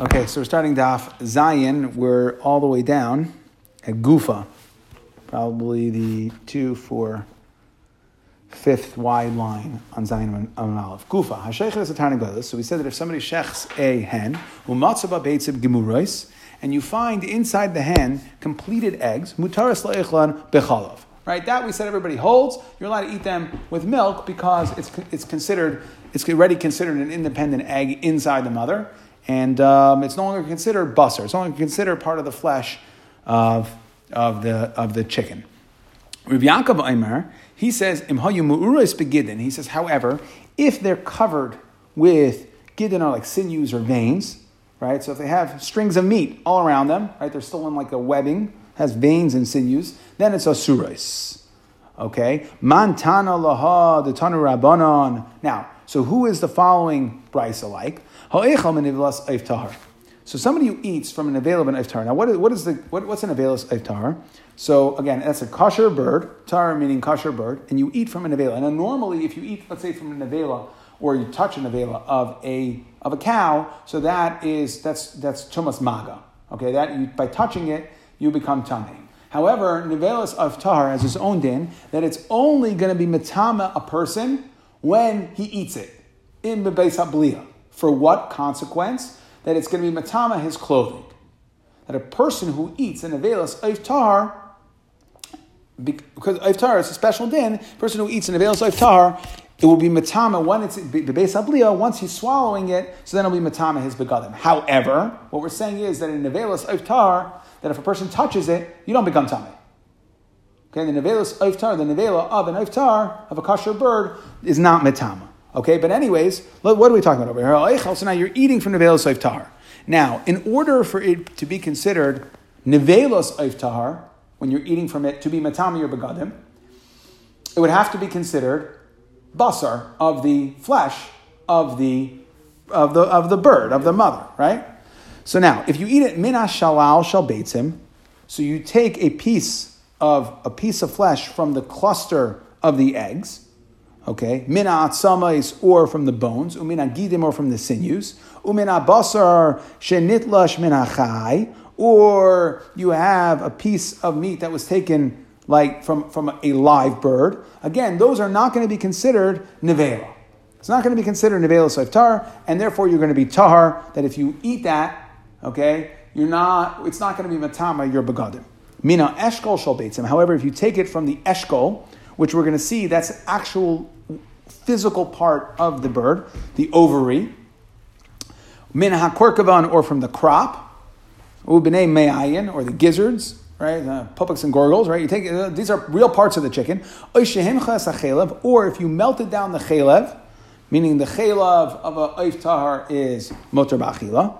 Okay, so we're starting Daf Zayin. We're all the way down at Gufa, probably the two, four, fifth wide line on Zayin of an Aleph. Gufa, Hashech is a Tarnagolis. So we said that if somebody shechs a hen, beitzib and you find inside the hen completed eggs, mutaras la'ichlan bechalav. Right, that we said everybody holds. You're allowed to eat them with milk because it's, it's considered, it's already considered an independent egg inside the mother and um, it's no longer considered busser. It's no longer considered part of the flesh of, of, the, of the chicken. Rabbi Yaakov Aimer, he says. He says, however, if they're covered with gidin are like sinews or veins, right? So if they have strings of meat all around them, right? They're still in like a webbing, has veins and sinews, then it's a surais. Okay? Mantana laha, the tanu rabbanon. Now, so who is the following brisa like? So somebody who eats from an available iftar. Now, what is, what is the what, what's an available iftar? So again, that's a kosher bird. Tar meaning kosher bird, and you eat from an avela. And normally, if you eat, let's say, from an avela, or you touch an avela of a of a cow, so that is that's that's tumas maga. Okay, that you, by touching it, you become tummy. However, nevelas of tar has its own din that it's only going to be matama a person when he eats it in the beis for what consequence? That it's going to be matama his clothing. That a person who eats an avelis iftar, because iftar is a special din, person who eats an avelis iftar, it will be matama when it's the base abliya, once he's swallowing it, so then it'll be matama his begadim. However, what we're saying is that in nevelas iftar, that if a person touches it, you don't become tummy. Okay, the nevelas iftar, the nevela of an iftar of a kosher bird is not matama. Okay, but anyways, what are we talking about over here? Oh, so now you're eating from Nevelos Oif Tahar. Now, in order for it to be considered Nevelos Oif Tahar, when you're eating from it to be Matami or Begadim, it would have to be considered basar of the flesh of the of the of the bird of the mother, right? So now, if you eat it minas shalal shal beitzim, so you take a piece of a piece of flesh from the cluster of the eggs, Okay, mina atsamais or from the bones, umina gidim or from the sinews, umina basar shenitlash minachai, or you have a piece of meat that was taken like from, from a live bird. Again, those are not going to be considered nevela. It's not going to be considered nevela saiftar, and therefore you're going to be tahar. That if you eat that, okay, you're not. It's not going to be matama, you're begadim. Mina eshkol shal However, if you take it from the eshkol, which we're going to see that's actual physical part of the bird, the ovary. Min hakorkavan, or from the crop. Ubinei me'ayin, or the gizzards, right? the puppets and gorgles, right? You take uh, these are real parts of the chicken. Or if you melted down the chalev, meaning the chalev of a oif tahar is motor bachila,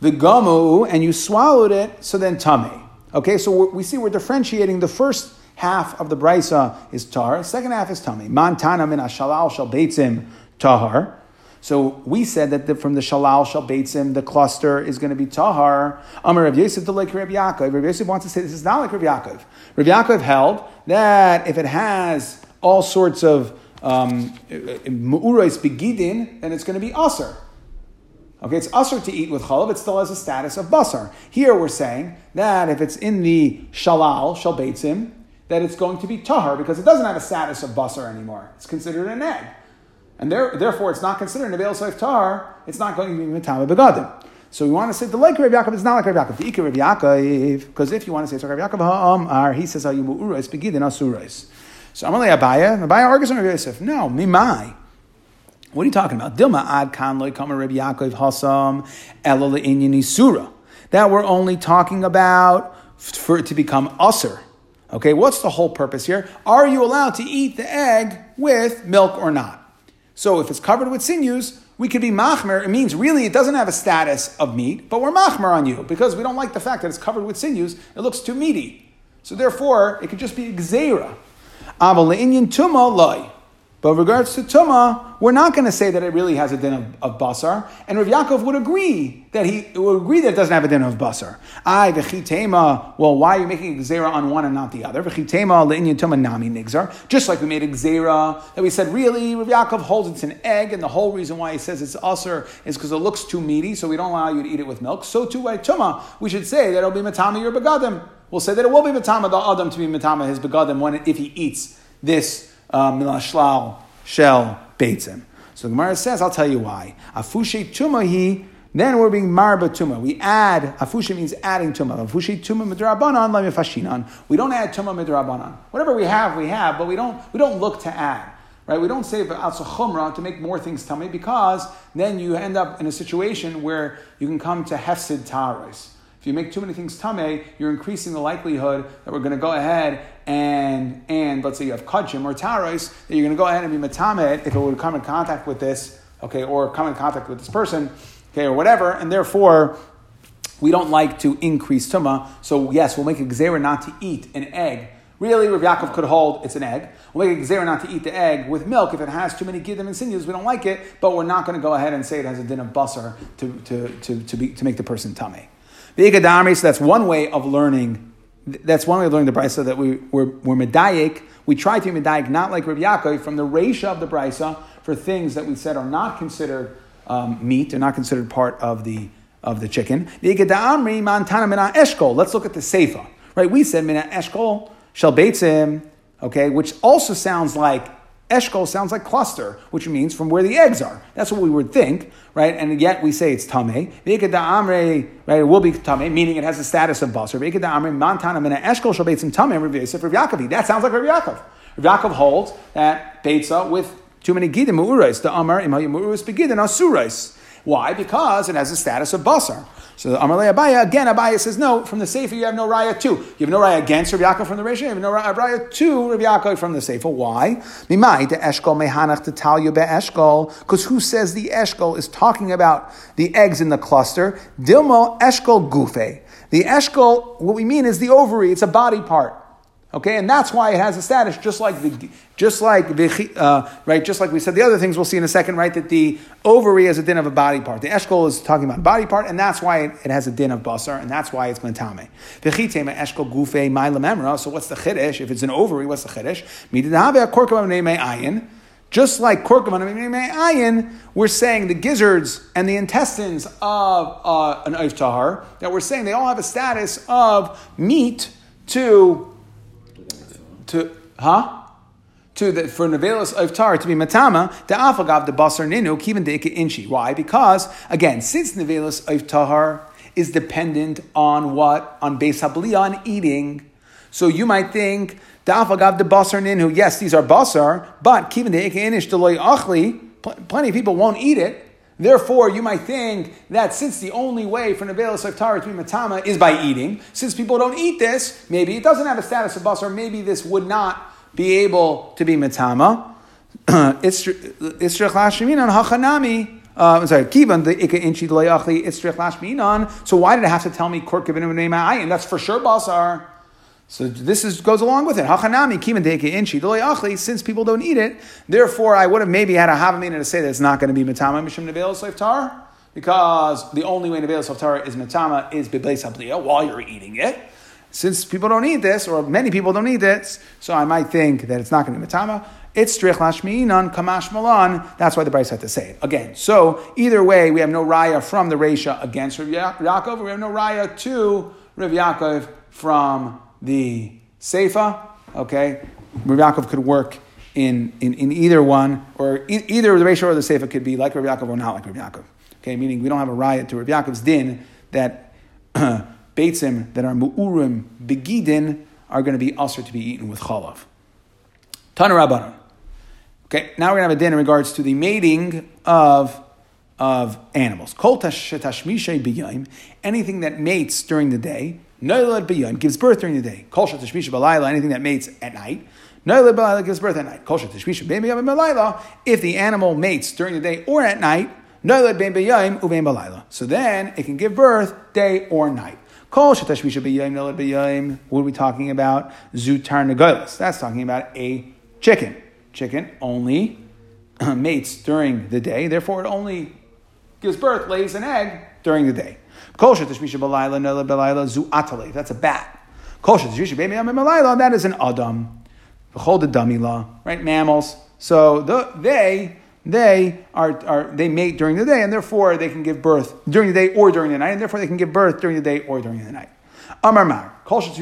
the gamu, and you swallowed it, so then tummy. Okay, so we see we're differentiating the first half of the brisa is tar, second half is tummy. Mantana min shalal shal beitzim tahar. So we said that the, from the shalal shal beitzim, the cluster is going to be tahar. Amar Rav Yosef to like Rav Yaakov. Rav Yosef wants to say this is not like Rav Yaakov. Rav Yaakov held that if it has all sorts of um, mu'urais begidin, then it's going to be aser. Okay, it's usher to eat with chalav, it still has a status of basar. Here we're saying that if it's in the shalal, shal beitzim, that it's going to be tahar because it doesn't have a status of basar anymore. It's considered an egg. And there, therefore, it's not considered a veil saif tahar, it's not going to be mitama begadim. So we want to say the like Rav Yaakov is not like Rav Yaakov. The Ikar Rav Yaakov, because if you want to say it's like Rav Yaakov, ha'amar, he says ha'imu urais begidin asurais. So Amalei Abaya, Abaya argues on Rav Yosef. No, mimai. What are you talking about? Dilma ad kan loy kama Rav Yaakov hasam elala inyan. That we're only talking about for it to become usr. Okay, what's the whole purpose here? Are you allowed to eat the egg with milk or not? So if it's covered with sinews, we could be machmer. It means really it doesn't have a status of meat, but we're machmer on you because we don't like the fact that it's covered with sinews. It looks too meaty. So therefore, it could just be xera. But But in regards to Tuma, we're not going to say that it really has a din of, of basar. And Rav Yaakov would agree that he would agree that it doesn't have a din of basar. I v'chitema. Well, why are you making a gzera on one and not the other? V'chitema le'inyan Tuma nami nigzar. Just like we made a gzera that we said really Rav Yaakov holds it's an egg, and the whole reason why he says it's usr is because it looks too meaty, so we don't allow you to eat it with milk. So too by Tuma, we should say that it'll be matami or begadim. We'll say that it will be matama the adam to be matama his begadim when if he eats this Um, milashlal shell beitzim. So the Gemara says, I'll tell you why. Afushe tumahi, then we're being marba tuma. We add, afushe means adding tuma. Afushe tuma midrabanan lamifashinan. We don't add tuma midrabanan. Whatever we have, we have, but we don't, we don't look to add. Right? We don't say chumra to make more things tummy because then you end up in a situation where you can come to hefsid tarais. If you make too many things tame, you're increasing the likelihood that we're going to go ahead and and let's say you have kachim or tarais, that you're going to go ahead and be matamed if it would come in contact with this, okay, or come in contact with this person, okay, or whatever, and therefore we don't like to increase tuma. So yes, we'll make a gzera not to eat an egg. Really, Rav Yaakov could hold it's an egg. We'll make a gzera not to eat the egg with milk if it has too many giddim and sinews. We don't like it, but we're not going to go ahead and say it has a din of basar to, to, to, to, be, to make the person tummy. The so that's one way of learning. That's one way of learning the brisa that we, we're, we're medayik. We try to be medayik, not like Rabbi Yaakov, from the reisha of the brisa for things that we said are not considered um, meat, they're not considered part of the, of the chicken. Let's look at the seifa. Right, we said mina eshkol shall beitzim, okay, which also sounds like Eshkol sounds like cluster, which means from where the eggs are. That's what we would think, right? And yet we say it's tame. Amre, right? It will be tame, meaning it has the status of basar. Amre mantana mina eshkol shall beitzim tame. Rav That sounds like Rav Yaakov. Rav Yaakov holds that beitza with too many gidim mu'urais. The amar imay mu'urais begidin asurais. Why? Because it has the status of basar. So the Amalei Abaya, again, Abaya says, no, from the Sefer you have no raya too. You have no raya against Rav Yaakov from the Rishon, you have no raya to Rav Yaakov from the Sefer. Why? Mimai, the Eshkol mehanach to talyu be Eshkol, because who says the Eshkol is talking about the eggs in the cluster? Dilmo Eshkol gufe. The Eshkol, what we mean is the ovary, it's a body part. Okay, and that's why it has a status, just like the, just like the, uh, right, just like we said the other things we'll see in a second, right? That the ovary has a din of a body part. The eshkol is talking about body part, and that's why it, it has a din of basar, and that's why it's mentame. V'chitema eshkol gufe my lememra. So what's the chiddush? If it's an ovary, what's the chiddush? Ayin. Just like korkam ayin, we're saying the gizzards and the intestines of uh, an oif tahar that we're saying they all have a status of meat to to huh? To the, for nevelas of to be matama, the afagav the basar ninu kiven deika inchi. Why? Because again, since nevelas of is dependent on what on beis on eating, so you might think the afagav the basar ninu. Yes, these are basar, but kiven deika inish deloy achli. Plenty of people won't eat it. Therefore, you might think that since the only way for Nevelah Saftara to be Matama is by eating, since people don't eat this, maybe it doesn't have a status of basar, maybe this would not be able to be Matama. Lashminan Hachanami. Uh, I'm sorry, Kivan, the Ika Inchi Layachli, Istrich Lashminan. So why did it have to tell me Kork Kivin Ayin? That's for sure basar. So this is, goes along with it. Hachanami inchi achli. Since people don't eat it, therefore I would have maybe had a havamina to say that it's not going to be matama mishum nevel tar because the only way nevel tar is matama is bibleis habliya while you're eating it. Since people don't eat this, or many people don't eat this, so I might think that it's not going to be matama. It's strich lashmi'inan kamash malan. That's why the Bryce had to say it. Again, so either way, we have no raya from the Resha against Rav Yaakov, we have no raya to Rav Yaakov from the Seifa, okay, Rav Yaakov could work in, in, in either one, or e- either the ratio or the Seifa could be like Rav Yaakov or not like Rav Yaakov. Okay, meaning we don't have a riot to Rav Yaakov's din that Beitzim that are Mu'urim Begidin are going to be also to be eaten with Chalav. Tana Okay, now we're going to have a din in regards to the mating of, of animals. Kol anything that mates during the day, Noilad b'yom gives birth during the day. Kol shetishmisha b'layla, anything that mates at night. Noilad b'layla gives birth at night. Kol shetishmisha b'yom b'layla, if the animal mates during the day or at night, noilad b'yom b'yom b'layla. So then it can give birth day or night. Kol shetishmisha b'yom noilad b'yom, what are we talking about? Zutar negolis. That's talking about a chicken. chicken only uh, mates during the day, therefore it only gives birth, lays an egg during the day. That's a bat. That is an adam. Behold the damila, right? Mammals. So the, they they are, are they mate during the day, and therefore they can give birth during the day or during the night, and therefore they can give birth during the day or during the night. Amar Mar. So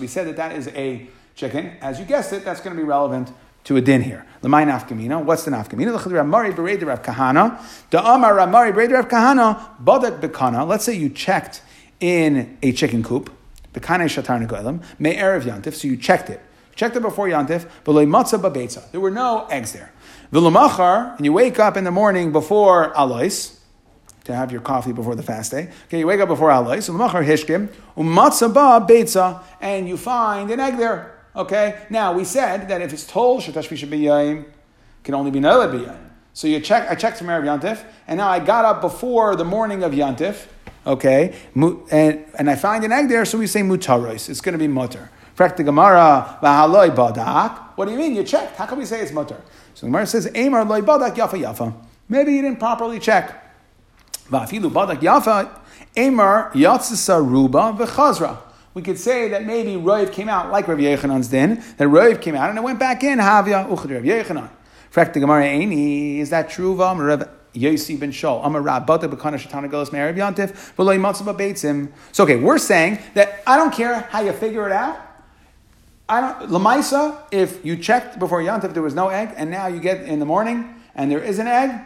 we said that that is a chicken. As you guessed it, that's going to be relevant to a din here. Lemay nafkamina. What's the nafkamina? Ramari bered Rav Kahana. Da Amar Ramari bered Rav Kahana. Badak bekana. Let's say you checked in a chicken coop. Bekane shatar negolim. May erev yantif. So you checked it. Checked it before yantif. But matzah babetza. There were no eggs there. Vilamachar. And you wake up in the morning before alois to have your coffee before the fast day. Okay, you wake up before alois. Vilamachar hishkim. Umatzah ba betza. And you find an egg there. Okay, now we said that if it's told shetashvisha b'yayim, can only be nolad b'yayim. So you check. I checked from Erev Yantif, and now I got up before the morning of Yantif. Okay, and, and I find an egg there, so we say mutaros. It's going to be mutter. Frak Gemara v'haloi badak. What do you mean? You checked. How can we say it's mutter? So the Gemara says Amar loy badak yafa yafa. Maybe you didn't properly check. Va'afilu badak yafa. Amar yatzisa ruba v'chazra we could say that maybe Roiv came out like Rav Yechanan's din, that Roiv came out and it went back in, Havya Uchad Rav Yechanan. Frak the Gemara Aini, is that true? Vam Rav Yosi ben Shol, Amar Rab Bata Bekana Shatana Golos Me'er Yantif, V'lo Yimatzah Beitzim. So okay, we're saying that I don't care how you figure it out. I don't, Lamaisa, if you checked before Yantif there was no egg, and now you get in the morning and there is an egg,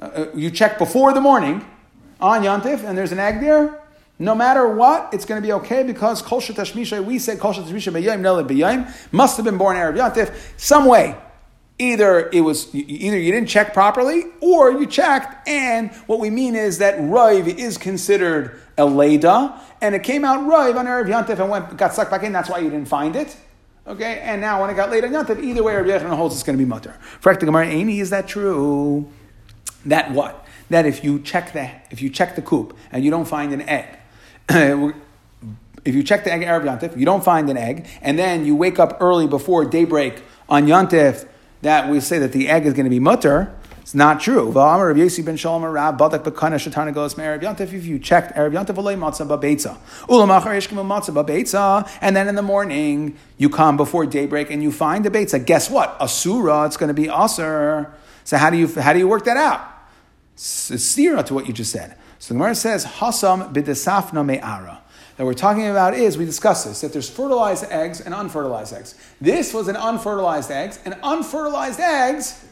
uh, uh you check before the morning on Yantif and there's an egg there, no matter what, it's going to be okay because Kol Tashmisha, we said Kol Tashmisha B'yayim Neled B'yayim, must have been born Arab Yantif, some way. Either it was either you didn't check properly or you checked, and what we mean is that Rive is considered a Leda, and it came out Rive on Arab Yantif and went got sucked back in, that's why you didn't find it. Okay, and now when it got laid on Yantif, either way, Rabbi Yechon holds it's going to be mutter. For Gemara, Aini, is that true? That what? That if you check the if you check the coop and you don't find an egg, if you check the egg Arab Yantif, you don't find an egg, and then you wake up early before daybreak on Yantif, that we say that the egg is going to be mutter. It's not true. If you checked Arab Yantif, and then in the morning you come before daybreak and you find the beitza, guess what? Asura, it's going to be asur. So how do you how do you work that out? It's to what you just said. So the Gemara says, Hasam bidesafna me'ara. That we're talking about is, we discussed this, that there's fertilized eggs and unfertilized eggs. This was an unfertilized eggs, and unfertilized eggs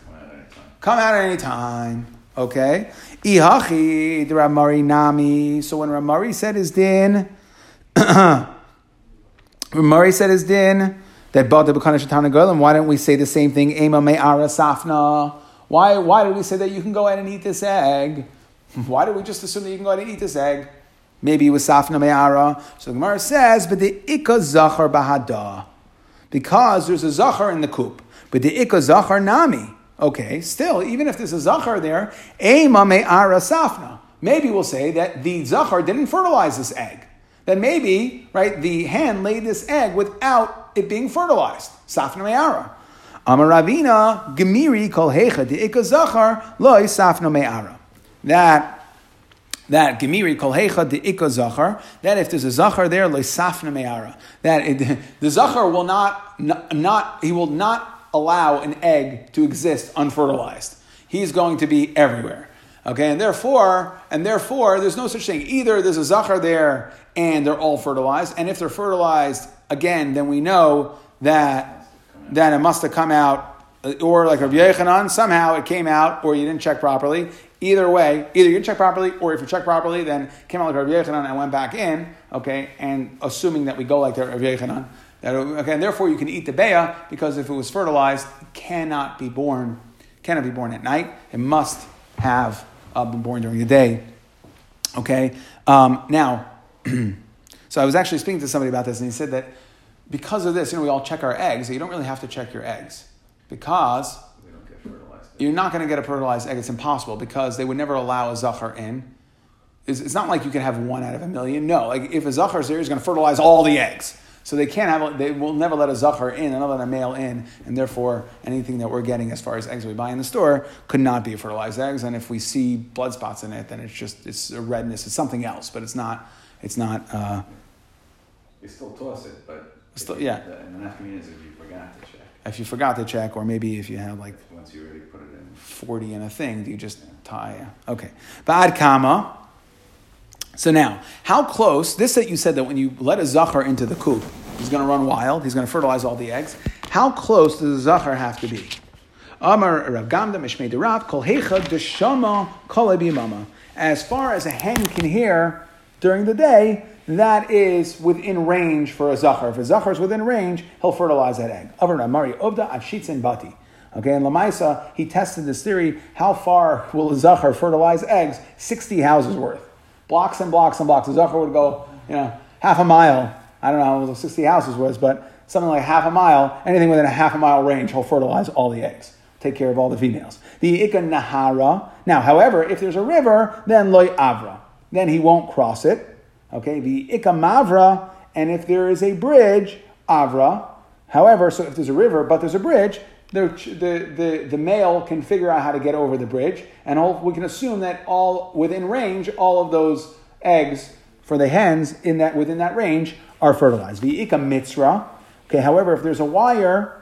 come out at any time. Okay? Ihachi, the Ramari Nami. So when Ramari said his din, Ramari said his din, that Bada B'kana Shatana Golim, why don't we say the same thing? Ema Me'ara Safna. Why, why did we say that you can go ahead and eat this egg? Why do we just assume that you can go ahead and eat this egg? Maybe it was safna me'ara. So the Gemara says, but the ikka zachar bahada. Because there's a zachar in the coop. But the ikka zachar nami. Okay, still, even if there's a zachar there, ema me'ara safna. Maybe we'll say that the zachar didn't fertilize this egg. Then maybe, right, the hen laid this egg without it being fertilized. Safna me'ara. Amaravina, gemiri kol hecha, the ikka zachar, loy safna me'ara that that gemiri kol hecha de ikka zachar, that if there's a zachar there, loisafna me'ara, that it, the zachar will not, not, he will not allow an egg to exist unfertilized. He's going to be everywhere. Okay, and therefore, and therefore, there's no such thing. Either there's a zachar there and they're all fertilized, and if they're fertilized again, then we know that that it must have come out, or like Rabbi Yechanan, somehow it came out, or you didn't check properly, Either way, either you didn't check properly, or if you checked properly, then came out like Rav Yechanan and went back in, okay, and assuming that we go like Rav Yechanan, that, okay, and therefore you can eat the beya, because if it was fertilized, it cannot be born, cannot be born at night. It must have uh, been born during the day. Okay, um, now, so I was actually speaking to somebody about this, and he said that because of this, you know, we all check our eggs, so you don't really have to check your eggs because you're not going to get a fertilized egg. It's impossible because they would never allow a zachar in. It's, it's, not like you can have one out of a million. No, like if a zachar is there, he's going to fertilize all the eggs. So they can't have, they will never let a zachar in, and not let a male in, and therefore anything that we're getting as far as eggs we buy in the store could not be fertilized eggs. And if we see blood spots in it, then it's just, it's a redness, it's something else, but it's not, it's not, uh, You still toss it, but. Still- yeah. And the nafkamina is if you forgot to check, if you forgot to check, or maybe if you have like once you already put it in. 40 in a thing, do you just tie? Okay. bad kama. So now, how close, this that you said that when you let a zachar into the coop, he's going to run wild, he's going to fertilize all the eggs. How close does the zachar have to be? Amar Rav Gamda Mishmei de Rav, Kol Hecha Deshama Kol Mama. As far as a hen can hear during the day, that is within range for a zachar. If a zachar is within range, he'll fertilize that egg. Obda Avshitz Bati. Okay, in Lamaisa, he tested this theory. How far will a zachar fertilize eggs? 60 houses worth. Blocks and blocks and blocks. The zachar would go, you know, half a mile. I don't know how the 60 houses was, but something like half a mile, anything within a half a mile range, he'll fertilize all the eggs. Take care of all the females. The Ika Nahara. Now, however, if there's a river, then Loy Avra. Then he won't cross it. Okay, the ikamavra, And if there is a bridge, Avra. However, so if there's a river, but there's a bridge, the, the, the, the male can figure out how to get over the bridge, and all, we can assume that all within range, all of those eggs for the hens in that within that range are fertilized. V'ika mitzra. Okay, however, if there's a wire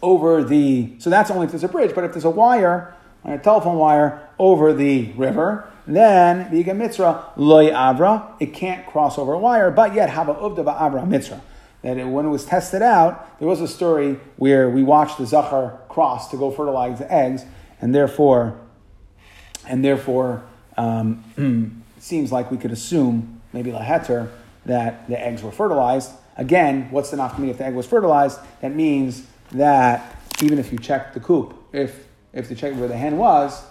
over the so that's only if there's a bridge, but if there's a wire, a telephone wire over the river, then v'ika mitzra loy avra. It can't cross over a wire, but yet have a uvda avra mitzra that it, when it was tested out, there was a story where we watched the zachar cross to go fertilize the eggs, and therefore, and therefore, um, it seems like we could assume maybe laheter that the eggs were fertilized. Again, what's the nafkamina if the egg was fertilized? That means that even if you checked the coop, if if the check where the hen was,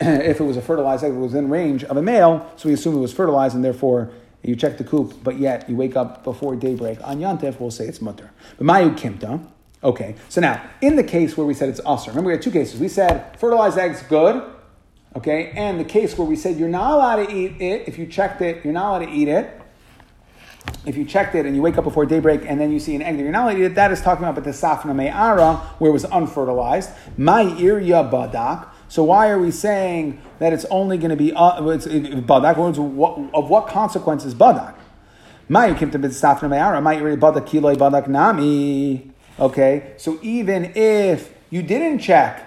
if it was a fertilized egg, it was in range of a male, so we assume it was fertilized, and therefore you check the coop, but yet you wake up before daybreak on Yantif, we'll say it's mutter. But Mayu Kimta, okay. So now, in the case where we said it's usr, remember we had two cases. We said fertilized eggs, good, okay, and the case where we said you're not allowed to eat it, if you checked it, you're not allowed to eat it. If you checked it and you wake up before daybreak and then you see an egg that you're not allowed to eat it, that is talking about the safna me'ara, where it was unfertilized. My irya badak. So why are we saying that it's only going to be uh, it's, it, badak? Words of what consequence is badak? Kiloi. Okay, so even if you didn't check,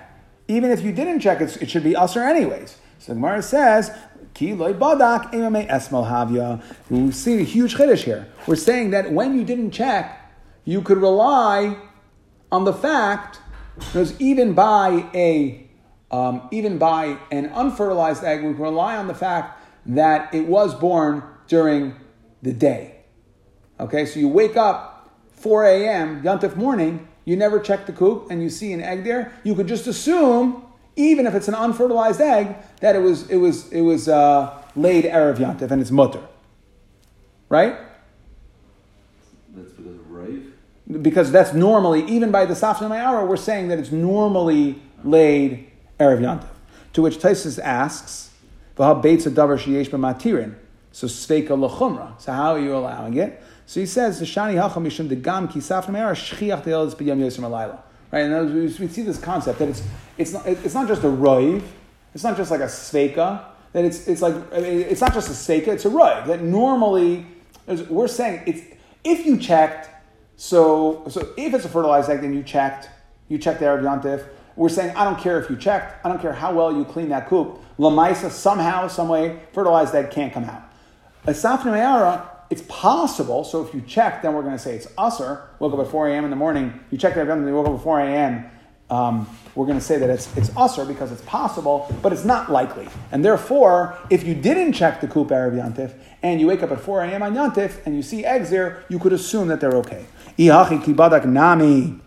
even if you didn't check, it should be usher anyways. So Gemara says, Ki loy badak imame esmal havya. We see a huge chiddush here. We're saying that when you didn't check, you could rely on the fact, because even by a um, even by an unfertilized egg, we can rely on the fact that it was born during the day. Okay, so you wake up 4 a.m. Yantif morning, you never check the coop, and you see an egg there. You could just assume, even if it's an unfertilized egg, that it was it was it was uh, laid erev Yantif and it's mutter, right? That's because of rave? Because that's normally, even by the Safna Mayara, we're saying that it's normally laid erev Yantif. To which Tosfos asks, "V'ha beitza davar sheyesh b'matirin." So sveika lechumra. So how are you allowing it? So he says, "The shani hacham mishum degam ki safna mayara shchiach de'elis b'yam yosem alayla." Right, and we see this concept that it's it's not it's not just a roiv, it's not just like a sveika. That it's it's like it's not just a sveika, it's a roiv. That normally we're saying it's if you checked. So so if it's a fertilized egg, then you checked. You checked the Erev Yantif. We're saying, I don't care if you checked. I don't care how well you clean that coop. Lamaisa, somehow, some way, fertilized egg can't come out. A Safna Mayara, it's possible. So if you check, then we're going to say it's usser. Woke up at 4 a.m. in the morning. You check that and you woke up at 4 a.m. Um, we're going to say that it's, it's usser because it's possible, but it's not likely. And therefore, if you didn't check the coop Erev Yantif and you wake up at 4 a.m. on Yantif and you see eggs there, you could assume that they're okay. Ihachi kibadak nami.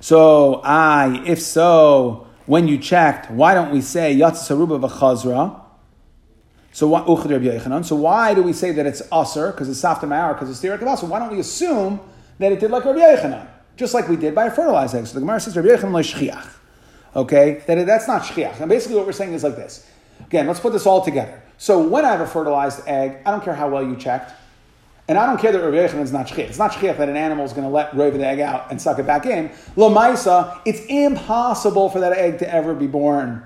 So, I, if so, when you checked, why don't we say Yatsaruba v'chazra? So why, so why do we say that it's usr? Because it's safta ma'ar, because it's theoretic So why don't we assume that it did like Rabbi Yechanan? Just like we did by a fertilized egg. So the Gemara says Rabbi Yechanan like shchiach. Okay? That, that's not shchiach. And basically what we're saying is like this. Again, let's put this all together. So when I have a fertilized egg, I don't care how well you checked. And I don't care that Yochanan is not shchiach. It's not shchiach that an animal is going to let Rova the egg out and suck it back in. Lo Maisa, it's impossible for that egg to ever be born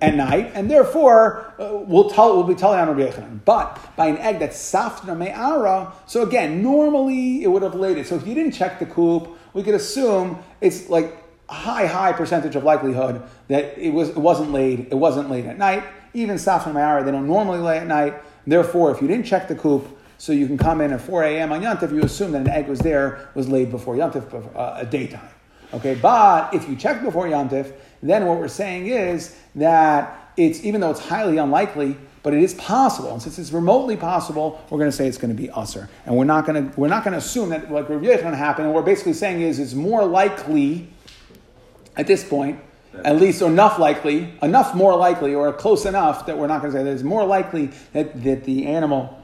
at night, and therefore uh, we'll tell we'll be telling on Rabbi. But by an egg that's safna me'ara, so again, normally it would have laid it. So if you didn't check the coop, we could assume it's like a high, high percentage of likelihood that it was it wasn't laid. It wasn't laid at night. Even safna me'ara, they don't normally lay at night. Therefore, if you didn't check the coop, so you can come in at 4 a.m. on Yantif, you assume that an egg was there, was laid before Yantif, uh, a daytime. Okay, but if you check before Yantif, then what we're saying is that it's even though it's highly unlikely, but it is possible. And since it's remotely possible, we're going to say it's going to be usher. And we're not going to we're not going to assume that like Rav Yechon happened. And what we're basically saying is it's more likely at this point, at least enough likely, enough more likely, or close enough that we're not going to say that it's more likely that, that the animal,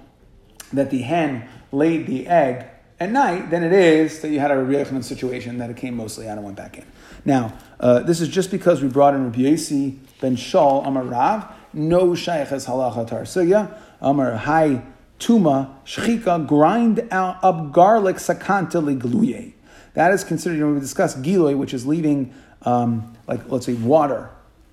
that the hen laid the egg at night than it is that you had a Rav Yechon situation that it came mostly out and went back in. Now, uh, this is just because we brought in Rabbi Yasi ben Shal Amar Rav, no shaykh as halacha tarsuya, Amar Hai Tuma Shchika, grind out up garlic sakanta ligluye. That is considered, when we discussed giloy, which is leaving, um, like, let's say, water,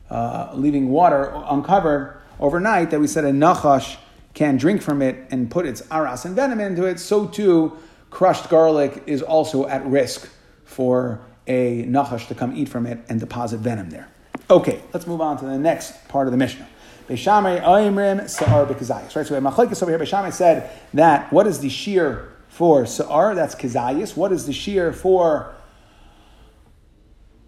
uh, leaving water uncovered overnight, that we said a nachash can drink from it and put its aras and venom into it, so too crushed garlic is also at risk for a nachash to come eat from it and deposit venom there. Okay, let's move on to the next part of the Mishnah. Beishamay Oimrim Sa'ar Bekazayis. Right, so we have Machlekes over here, Beishamay said that what is the shear for Sa'ar? That's Kazayis. What is the shear for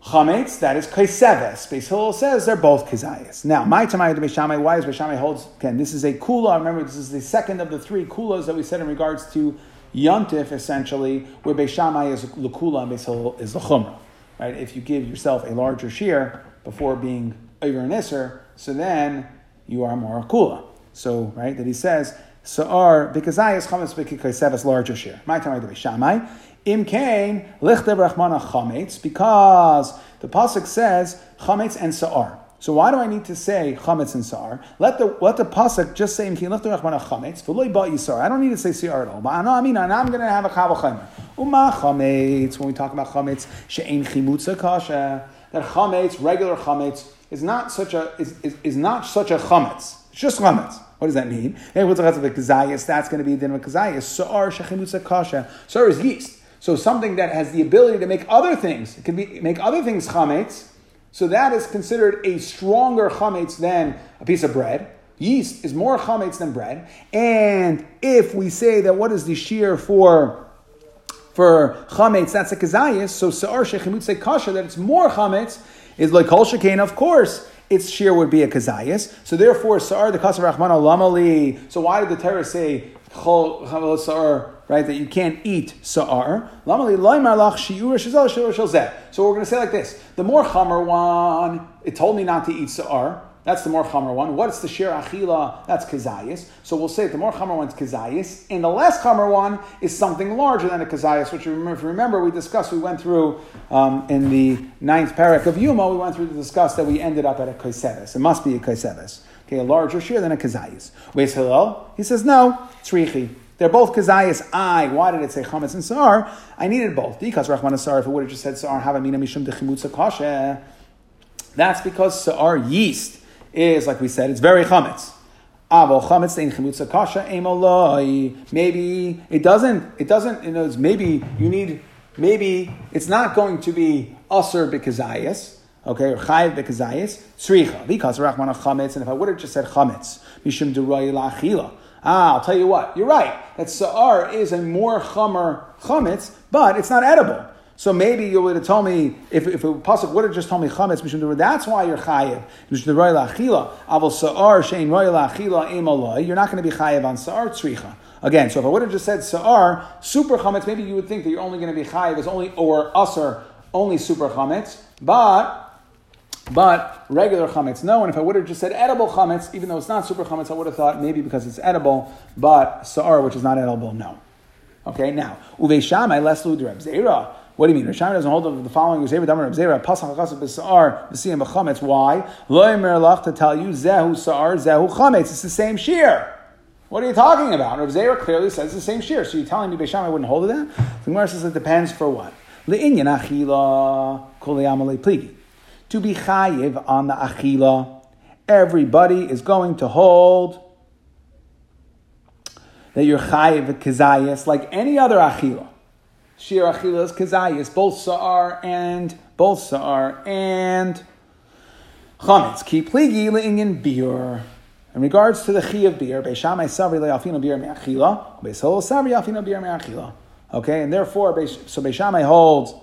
Chametz? That is Kaiseves. Beis Hillel says they're both Kazayis. Now, my Tamai to Beishamay, why is Beishamay holds, again, this is a kula. Remember, this is the second of the three kulas that we said in regards to Yontif, essentially, where Beishamai is Lakula and Beis Hillel is the Chumrah. Right? If you give yourself a larger shear before being over an Isser, so then you are more kula. So, right, that he says, Sa'ar, because I is Chametz Bekikaiseves larger shear. My time I do Beishamai. Im Kain, Lichter Rachmana Chametz, because the Pasuk says Chametz and Sa'ar. So why do I need to say chametz and sar? Let the let the pasuk just say imkin lefter rachmana chametz v'loy ba yisar. I don't need to say sar at all. But I mean, and I'm going to have a chav chamer. Uma chametz. When we talk about chametz, she'ein chimutza kasha. That chametz, regular chametz, is not such a is, is, is not such a chametz. It's just chametz. What does that mean? That's going to be din of kazayas. Sar shechimutza kasha. Sar is yeast. So something that has the ability to make other things. It can be make other things chametz. So that is considered a stronger chametz than a piece of bread. Yeast is more chametz than bread. And if we say that what is the shear for for chametz, that's a kazayas. So sa'ar say kasha, that it's more chametz, is like kol shekain, of course. Its shear would be a kazayas. So therefore, sa'ar the kasha rachman lamali. So why did the Torah say chol sa'ar right, that you can't eat sa'ar. So we're going to say like this. The more chamer one, it told me not to eat sa'ar. That's the more chamer one. What's the shir achila? That's kazayas. So we'll say the more chamer one's kazayas, and the less chamer one is something larger than a kazayas, which if you remember, we discussed, we went through um, in the ninth parak of Yuma, we went through to discuss that we ended up at a kaiseves. It must be a kaiseves. Okay, a larger shir than a kazayas. Where's Hillel? He says, no, it's richi. They're both kazayas. I. Why did it say chametz and sar? I needed both. Because Rahman sar. If it would have just said sar, have amina mishum dechimutza kasha. That's because sar yeast is like we said. It's very chametz. Maybe it doesn't. It doesn't. You know, it's maybe you need. Maybe it's not going to be usher bekazayas. Okay, or chayiv bekazayas. Tzricha because Rahman chametz. And if I would have just said chametz mishum deroy lachila. Ah, I'll tell you what, you're right. That sa'ar is a more chamer chametz, but it's not edible. So maybe you would have told me if if a pasuk would have just told me chametz That's why you're chayiv. You're not going to be chayiv on sa'ar tzricha. Again, so if I would have just said sa'ar super chametz, maybe you would think that you're only going to be chayiv as only or usar only super chametz, but but regular chametz, no. And if I would have just said edible chametz, even though it's not super chametz, I would have thought maybe because it's edible, but sa'ar, which is not edible, no. Okay, now, uve shamai les Reb zera. What do you mean? Rishon doesn't hold of the following. Reb Zera, pasach chasab b'sa'ar, b'siyam b'chametz. Why? Lo lach to tell you, zehu sa'ar, zehu chametz. It's the same shear. What are you talking about? Rav Zera clearly says the same shear. So you're telling me Beis Shammai wouldn't hold to that? The Gemara says it depends for what. Le'inyan achila kuliyamale pligi. To be chayiv on the achila, everybody is going to hold that you're chayiv kazayas like any other achila. Shir achila is both sa'ar and both sa'ar and chametz. Ki pligi le'inyan biur. In regards to the chi of beer, Beishamai Savri Le'afino beer me'achila, Beishol Savri Afino beer me'achila. Okay, and therefore, so Beishamai holds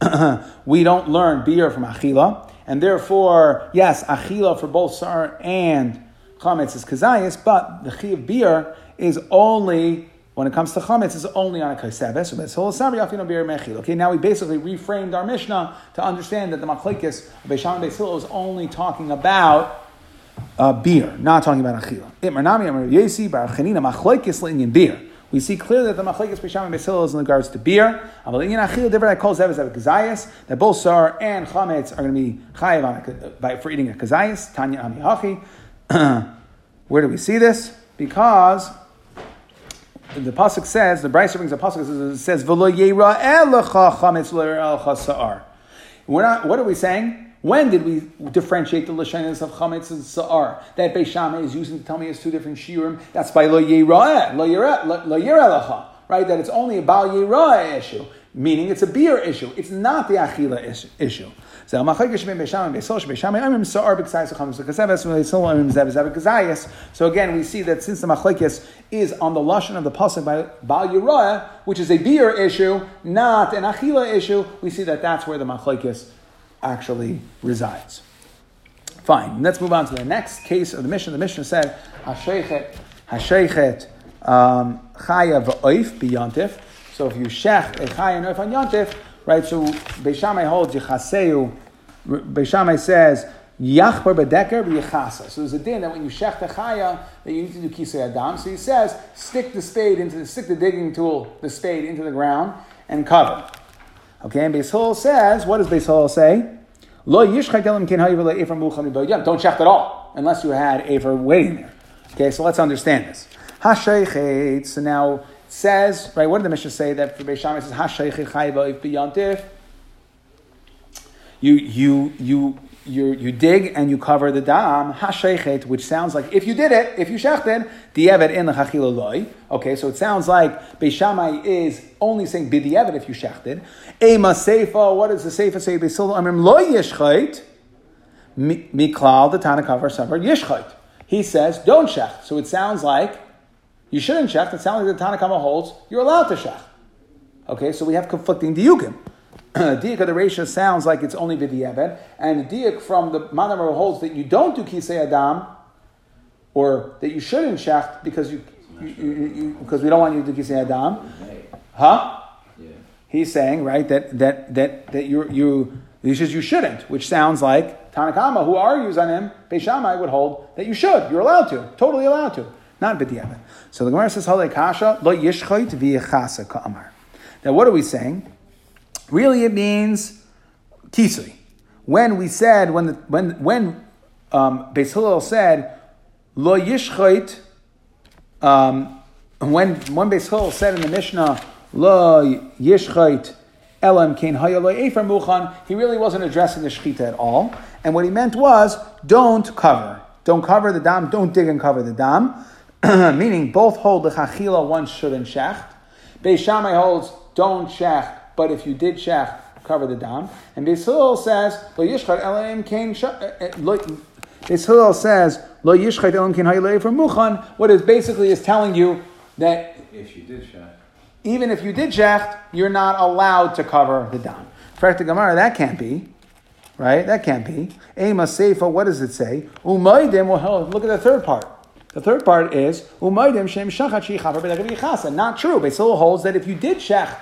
we don't learn beer from achila, and therefore, yes, achila for both sar and chametz is kazayis, but the chi of beer is only when it comes to chametz is only on a kaiseves. Okay, now we basically reframed our mishnah to understand that the machlekes of Beisham Beisil is only talking about uh, beer, not talking about achila. beer. We see clearly that the machlekes b'sham and is in regards to beer. That both sar and chametz are going to be chayiv by, for eating a kazayas. Tanya ami hachi. Where do we see this? Because the pasuk says the Brisa brings a pasuk says v'lo yera elecha chametz lo sa'ar. We're not. What are we saying? When did we differentiate the lashonis of chametz and sa'ar? That Beishame is using to tell me it's two different shiurim. That's by lo yirah, lo yirah right? That it's only a bal yirah issue, meaning it's a beer issue. It's not the achila issue. So again, we see that since the machlekes is on the lashon of the pasuk by Bal Yirah, which is a beer issue, not an achila issue, we see that that's where the machlekes actually resides. Fine. Let's move on to the next case of the Mishnah. The Mishnah said, Hasheichet, Hasheichet, um, Chaya v'oif biyantif. So if you shech a Chaya and on yantif, right, so Beishamai holds Yechaseu, Beishamai says, Yachbar bedeker b'yechasa. So there's a din that when you shech the chaya, that you need to do kisei adam. So he says, stick the spade into the, stick the digging tool, the spade into the ground, and cover. Okay, and Beis Hillel says, what does Beis Hillel say? Lo Don't check at all, unless you had Aver waiting there. Okay, so let's understand this. Hasheichet, so now says, right, what did the Mishnah say that for Beis Shammai says, if biyantif? You, you, you you, you dig and you cover the dam, hashechet, which sounds like if you did it, if you shechted, di'evet in the loy. Okay, so it sounds like Beishamai is only saying bidi'evet if you shechted. Ema seifa, what does the seifa say? Beisil amrim loy yishchait, miklal, the Tanakavar suffered yishchait. He says, don't shecht. So it sounds like you shouldn't shecht. It sounds like the Tanakama holds you're allowed to shecht. Okay, so we have conflicting diukim. diak of the ratio sounds like it's only b'di'eved, and the diak from the manamar holds that you don't do kisei adam, or that you shouldn't shacht because you, you, you, you, because we don't want you to do kisei adam. Huh? Yeah. He's saying right that that that that you you he says you shouldn't, which sounds like Tanakama, who argues on him, Beishamai would hold that you should. You're allowed to, totally allowed to, not b'di'eved. So the Gemara says, "Halei kasha lo v'yechasa ka'amar." Now, what are we saying? Really, it means kisui. When we said, when, when, when um, Beis Hillel said, lo yishchait, um, when, when Beis Hillel said in the Mishnah, lo yishchait, elam kain hayaloi efer muchan, he really wasn't addressing the shechita at all. And what he meant was, don't cover. Don't cover the dam, don't dig and cover the dam. Meaning, both hold the chachila, one should and shecht. Beis Shammai holds, don't shecht, but if you did shech, cover the dam. And Beis Hillel says, lo yishchat elam kain eh, eh, Beis Hillel says, lo yishchat elam kain hayalei from muchan, what is basically is telling you that if you did shech, even if you did shecht, you're not allowed to cover the dam. Correct Gemara, that can't be. Right? That can't be. Ema Seifa, what does it say? Umaydim, well, look at the third part. The third part is, Umaydim Shem Shachat Not true. Beis Hillel holds that if you did shech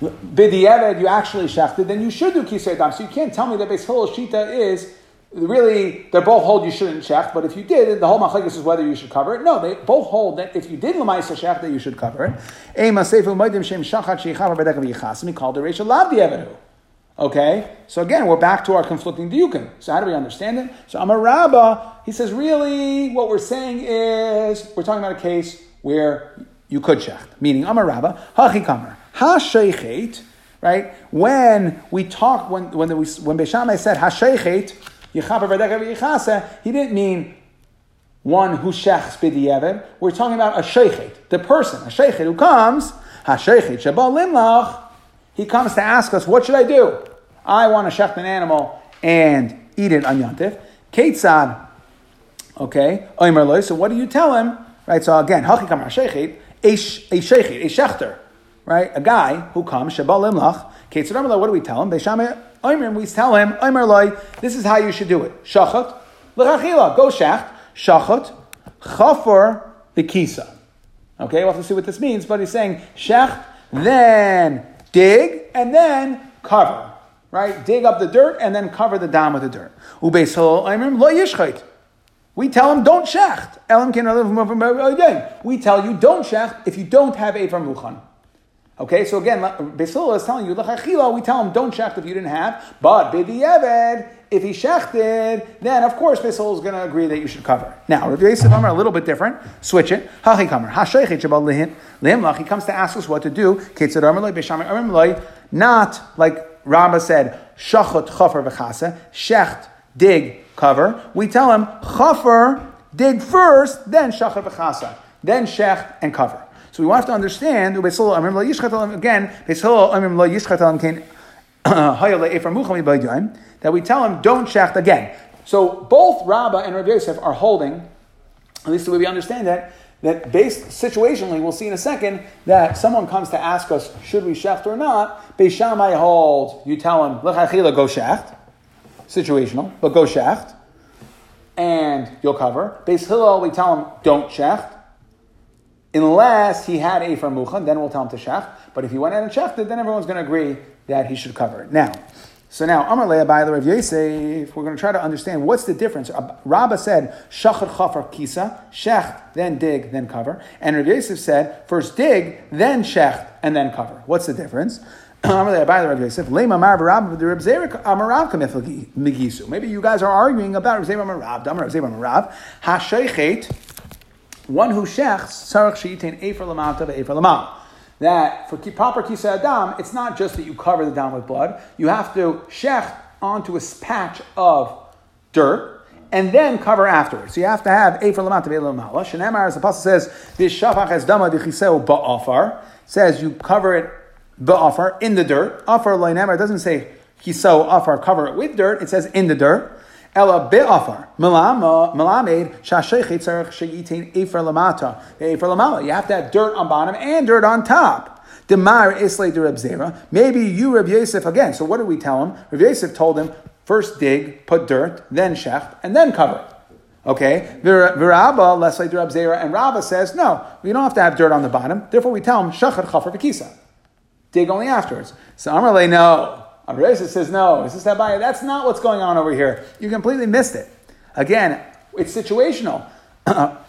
b'di'eved you actually shechted, then you should do kisei dam. So you can't tell me that Beis Hillel's shita is really they're both hold you shouldn't shech, but if you did, the whole machlekes is whether you should cover it. No, they both hold that if you did lemaisa shech, that you should cover it. He called the reisha lav di'evedu. Okay, so again, we're back to our conflicting diukim. So how do we understand it? So I'm a Rabba, he says, really, what we're saying is we're talking about a case where you could shecht, meaning Amar Rabba, hachi ha sheichet, right? When we talk, when when the, when Beishamai said ha sheichet, yichaper v'decha v'yichase, he didn't mean one who shechs b'di'evet. We're talking about a sheichet, the person, a sheichet who comes, ha sheichet shabal limlach, he comes to ask us, what should I do? I want to shecht an animal and eat it on Yantif. Ketzad, okay, so what do you tell him? Right, so again, Hachikam HaShechet, a Shechet, a Shechter, right, a guy who comes, Shabal Limlach, Ketzad Amalai, what do we tell him? Beis Shammai Oimrim, we tell him, Oimer Loi, this is how you should do it. Shachot, L'chachila, go shecht, Shachat, Chafor, Bekisa. Okay, we'll have to see what this means, but he's saying shecht, then dig, and then cover. Right? Dig up the dirt and then cover the dam with the dirt. We tell him don't shecht. We tell you don't shecht if you don't have Ephar Muchan. Okay, so again, Beis Hillel is telling you, we tell him don't shecht if you didn't have, but Bidiyeved, if he shechted, then of course Beis Hillel is going to agree that you should cover. Now, Rav Yosef Amar a little bit different. Switch it. Hachi kamer. Hashaychit shabal lihim He comes to ask us what to do. Not like Rabbah said, shachot chafer v'chasa, shecht, dig, cover. We tell him, chafer, dig first, then shachar v'chasa, then shecht and cover. So we have to understand, again, that we tell him, don't shecht again. So both Rabbah and Rabbi Yosef are holding, at least the way we understand that, that based situationally, we'll see in a second, that someone comes to ask us, should we shecht or not? Beis Shammai holds, you tell him, go shecht. Situational, but go shecht. And you'll cover. Beis Hillel, we tell him, don't shecht. Unless he had a from Muchan, then we'll tell him to shecht. But if he went out and shechted, then everyone's going to agree that he should cover it. Now, so now, Amar Le'abai Rav Yosef, we're going to try to understand what's the difference. Rabbah said, Shachar Chafar Kisa, Shecht, then dig, then cover. And Rav Yosef said, first dig, then Shecht, and then cover. What's the difference? The Rav. Maybe you guys are arguing about Rav Damar Rav Zera Marav, Hashaychet, one who shechts, Sarach Sheetain Efer Lamata, Efer Lamata that for proper kisa adam, it's not just that you cover the dam with blood. You have to shecht onto a patch of dirt and then cover afterwards. So you have to have a for lamata ve'lamala. Shenemar, as the apostle says, this shafach has dama dechiseu ba'afar. Says you cover it ba'afar in the dirt. Afar loinemar doesn't say chiso afar cover it with dirt. It says in the dirt. Ella be'afar. Melamed shashechet tzarech sheyitin efer lamata. Efer lamala. You have to have dirt on bottom and dirt on top. Demar islay de Reb Zera. Maybe you, Reb Yosef, again. So what did we tell him? Reb Yosef told him, first dig, put dirt, then shecht, and then cover. Okay, Virabba, Leslie Reb Zera, and Rabba says, no, we don't have to have dirt on the bottom. Therefore, we tell him, shachar chafer v'kisa. Dig only afterwards. So Amarle, no. Abresa says, no, is this is Abaye. That's not what's going on over here. You completely missed it. Again, it's situational.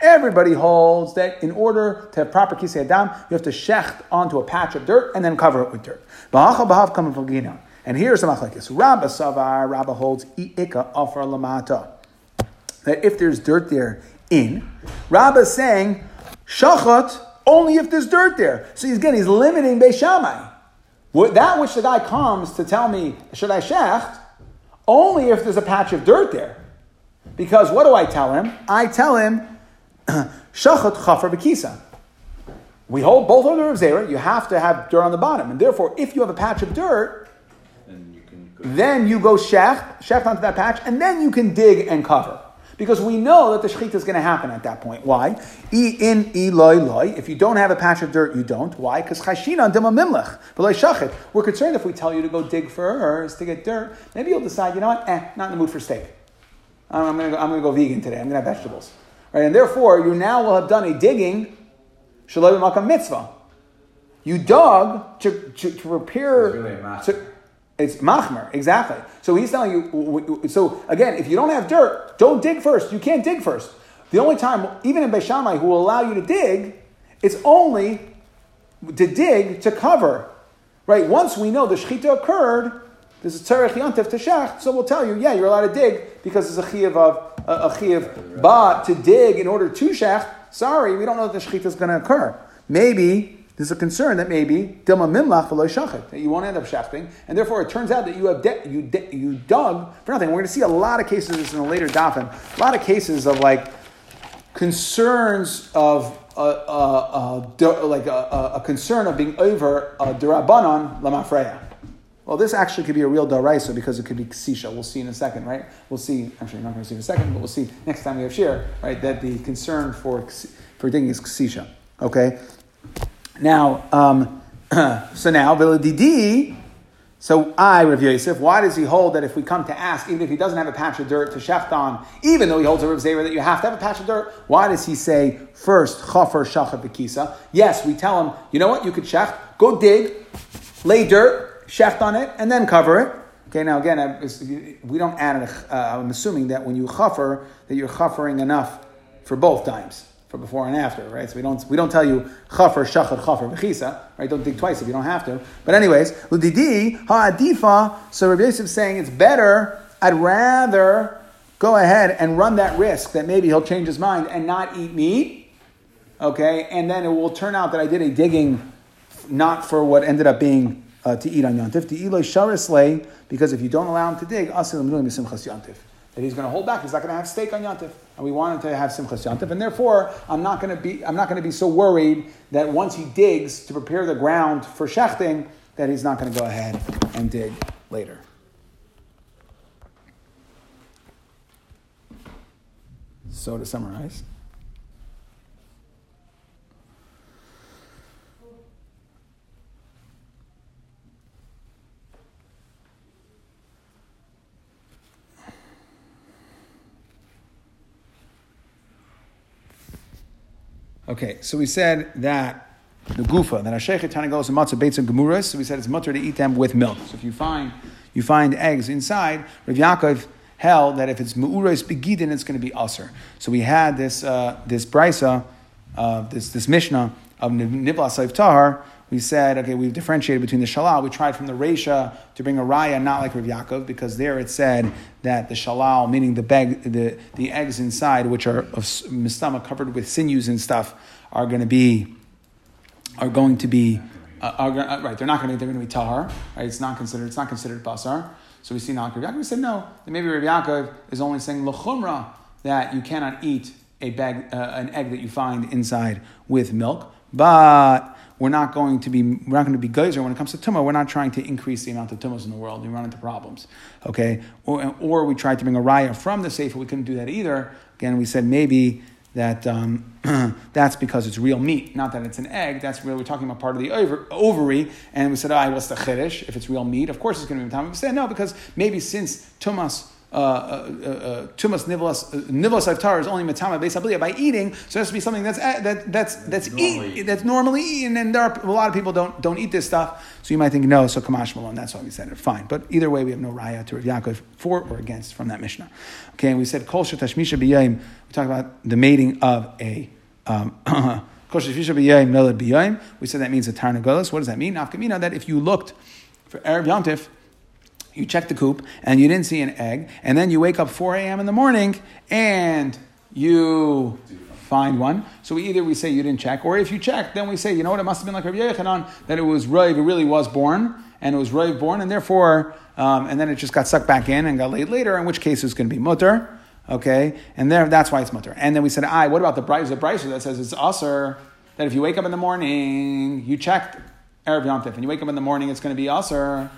Everybody holds that in order to have proper kisei adam, you have to shecht onto a patch of dirt and then cover it with dirt. And here's the machlekes. Rabba savar, Rabba holds i'ika afar lamata. That if there's dirt there in, Rabba is saying shachat only if there's dirt there. So he's, again, he's limiting Beis Shammai. That which the guy comes to tell me, should I shecht, only if there's a patch of dirt there. Because what do I tell him? I tell him, shachat chafer bekisa. We hold both of the Zera, you have to have dirt on the bottom. And therefore, if you have a patch of dirt, then you, then you go shecht, shecht onto that patch, and then you can dig and cover. Because we know that the shechita is going to happen at that point. Why? E in e loy loy. If you don't have a patch of dirt, you don't. Why? Because chashina dema mimlech. shachit. We're concerned if we tell you to go dig first to get dirt, maybe you'll decide, you know what? Eh, not in the mood for steak. I'm going to go, I'm going to go vegan today. I'm going to have vegetables. Right? And therefore, you now will have done a digging, shalom makam mitzvah. You dug to, to, to prepare. Really to, it's machmer, exactly. So he's telling you. So again, if you don't have dirt, don't dig first. You can't dig first. The only time, even in Beis Shammai, who will allow you to dig, it's only to dig to cover right? Once we know the shechita occurred, this is tzarech to shech, so we'll tell you, yeah, you're allowed to dig because it's a chiyav of a, a chiyav. But to dig in order to shech, sorry, we don't know that the shechita is going to occur. Maybe there's a concern that maybe that you won't end up shechting, and therefore it turns out that you have de- you de- you dug for nothing. We're going to see a lot of cases of this in a later dafin. A lot of cases of like concerns of uh, uh, uh, like a, a, concern of being over uh, derabanan lamafreya. Well, this actually could be a real daraisa because it could be ksisha. We'll see in a second, right? We'll see. Actually, not going to see in a second, but we'll see next time we have shir, right? That the concern for for digging is ksisha. Okay. Now, um, so now Didi. So I, Rav Yosef, why does he hold that if we come to ask, even if he doesn't have a patch of dirt to shecht on, even though he holds a Rav Zera that you have to have a patch of dirt, why does he say first chafer shachat bekisa? Yes, we tell him, you know what, you could shecht, go dig, lay dirt, shecht on it, and then cover it. Okay, now again, we don't add. Uh, I'm assuming that when you chafer, that you're chafering enough for both times for before and after, right? So we don't we don't tell you chafer shachar chafer v'chisa, right? Don't dig twice if you don't have to. But anyways, ludidi ha'adifa. So Rabbi Yosef saying it's better. I'd rather go ahead and run that risk that maybe he'll change his mind and not eat meat. Okay, and then it will turn out that I did a digging, not for what ended up being uh, to eat on yontif. To sharis because if you don't allow him to dig, asil yontif that he's going to hold back. He's not going to have steak on Yantif. And we want him to have Simchas Yantif. And therefore, I'm not going to be, I'm not going to be so worried that once he digs to prepare the ground for shechting, that he's not going to go ahead and dig later. So to summarize, Okay, so we said that the gufa, that Ashechet Tana goes and matzah baits and gemuras, so we said it's mutter to eat them with milk. So if you find you find eggs inside, Rav Yaakov held that if it's mu'uros begidin, it's going to be usr. So we had this uh, this brisa, uh, this this mishnah of nivla saif tahar, we said, okay, we've differentiated between the shalal. We tried from the Resha to bring a raya, not like Rav Yaakov, because there it said that the shalal, meaning the, beg, the, the eggs inside, which are of mistama covered with sinews and stuff, are going to be, are going to be, uh, are, uh, right, they're not going to, they're going to be tahar, right? It's not considered, it's not considered basar. So we see not Rav Yaakov. We said no, maybe Rav Yaakov is only saying lechumra, that you cannot eat a bag, uh, an egg that you find inside with milk. But we're not going to be we're not going to be geyser when it comes to tumah. We're not trying to increase the amount of tumahs in the world. We run into problems, okay? Or, or we tried to bring a raya from the sefer. We couldn't do that either. Again, we said maybe that um, that's because it's real meat, not that it's an egg. That's really we're talking about part of the ovary. And we said, "I oh, what's the chiddush? If it's real meat, of course it's going to be time." We said no because maybe since tumas Uh, uh, uh, tumas nivlas nivlas iftar is only matama based by eating, so it has to be something that's that that's that's normally. Eat, that's normally eaten, and there are a lot of people don't don't eat this stuff. So you might think no, so kamash malon. That's why we said it. Fine, but either way, we have no raya to Rav Yaakov for or against from that mishnah. Okay, and we said kol tashmisha b'yayim. We talked about the mating of a. Um, we said that means a tarnagolas. What does that mean? Nafkamina, that if you looked for Erev Yantif, you check the coop and you didn't see an egg, and then you wake up 4 a.m. in the morning and you find one. So either we say you didn't check, or if you check, then we say, you know what, it must have been like Rabbi Yochanan, that it was Rav, it really was born, and it was Rav born, and therefore, um, and then it just got sucked back in and got laid later, in which case it's going to be mutter. Okay, and there that's why it's mutter. And then we said, I, what about the brisa? The brisa that says it's usher that if you wake up in the morning, you checked Erev Yontif, and you wake up in the morning, it's going to be usher.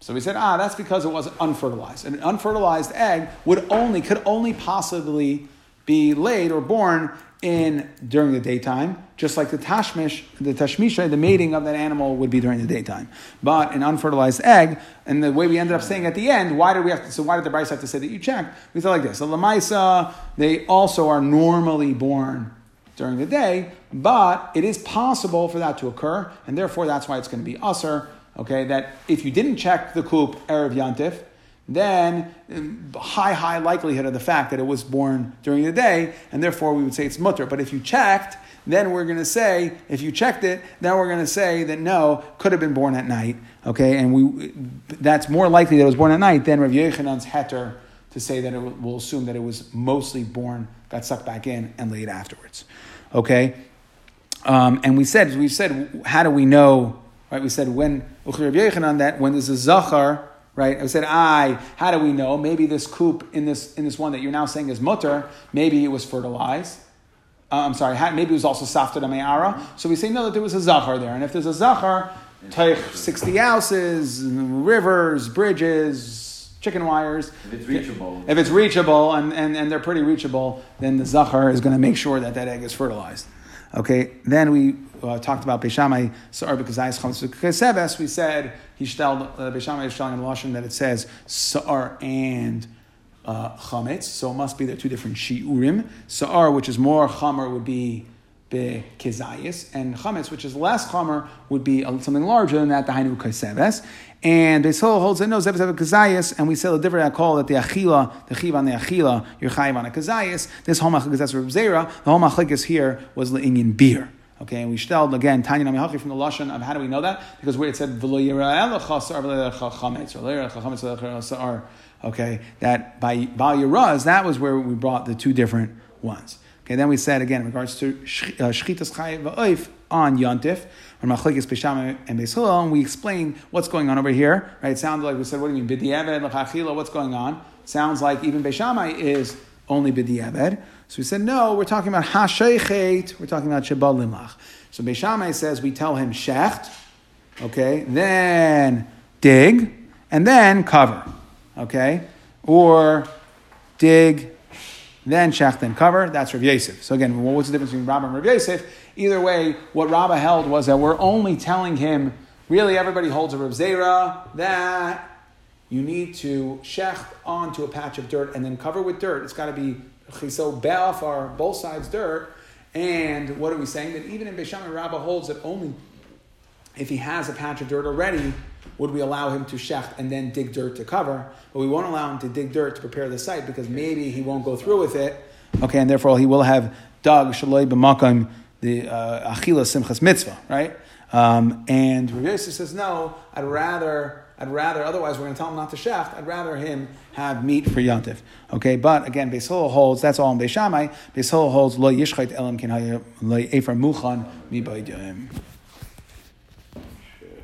So we said, ah, that's because it wasn't unfertilized. And an unfertilized egg would only, could only possibly be laid or born in during the daytime, just like the tashmish, the tashmisha, the mating of that animal would be during the daytime. But an unfertilized egg, and the way we ended up saying at the end, why did we have to? So why did the brisa have to say that you checked? We thought like this: the lamaisa, they also are normally born during the day, but it is possible for that to occur, and therefore that's why it's going to be usher okay, that if you didn't check the coop Erev Yantif, then high, high likelihood of the fact that it was born during the day, and therefore we would say it's mutter. But if you checked, then we're going to say, if you checked it, then we're going to say that no, could have been born at night, okay? And we, that's more likely that it was born at night than Rav Yochanan's heter to say that it, we'll assume that it was mostly born, got sucked back in, and laid afterwards, okay? Um, and we said, we said, how do we know, right? We said when, Yochanan, that when there's a zachar, right? I said, I, how do we know? Maybe this coop in this, in this one that you're now saying is mutter, maybe it was fertilized. Uh, I'm sorry, maybe it was also safted me'ara. So we say, no, that there was a zachar there. And if there's a zachar, take 60 houses, rivers, bridges, chicken wires. If it's reachable. If it's reachable, and, and, and they're pretty reachable, then the zachar is going to make sure that that egg is fertilized. Okay, then we uh, talked about Beis Shammai Sa'ar because I We said he stelled uh, Beis Shammai is telling in Lashon that it says Sa'ar and uh, Chametz, so it must be they're two different Shiurim. Sa'ar, which is more Chamer, would be Bekezayis, and Chametz, which is less Chamer, would be something larger than that, the Hainu Kaiseves. And Beis Hillel holds that no have a kazayas, and we sell a different call that the achila, the chiv on the achila, you're chayiv on a kazayas. This home achlik is Zera. The home achlik here was the Indian beer. Okay, and we stelled again Tanya Nami from the lashon of how do we know that? Because where it said Okay, that by Bal that was where we brought the two different ones. Okay, then we said again in regards to uh, shchitas chayiv va'oif on Yontif, on Machlekes Pesham and Beis and we explained what's going on over here. Right? It sounded like we said, what do you mean, B'di'eved, L'chachila, what's going on? Sounds like even Beis Shammai is only B'di'eved. So we said, no, we're talking about Hashaychet, we're talking about Shabbat Limlach. So Beis Shammai says we tell him Shecht, okay, then dig, and then cover, okay? Or dig, then Shecht, then cover. That's Rav Yosef. So again, what's the difference between Rabbah and Rav Yosef? Either way, what Rabbah held was that we're only telling him, really everybody holds a Rav Zera, that you need to shecht onto a patch of dirt and then cover with dirt. It's got to be chiso be'af, or both sides dirt. And what are we saying? That even in Beis Shammai, Rabbah holds that only if he has a patch of dirt already, would we allow him to shecht and then dig dirt to cover. But we won't allow him to dig dirt to prepare the site because maybe he won't go through with it. Okay, and therefore he will have dug shaloi b'makam the uh, achila simchas mitzvah, right? Um, and Rav says, no, I'd rather, I'd rather, otherwise we're going to tell him not to shecht, I'd rather him have meat for yontif. Okay, but again, Beis Hillel holds, that's all in Beis Shammai, Beis Hillel holds, lo yishchait elam kin lo efer muchan mi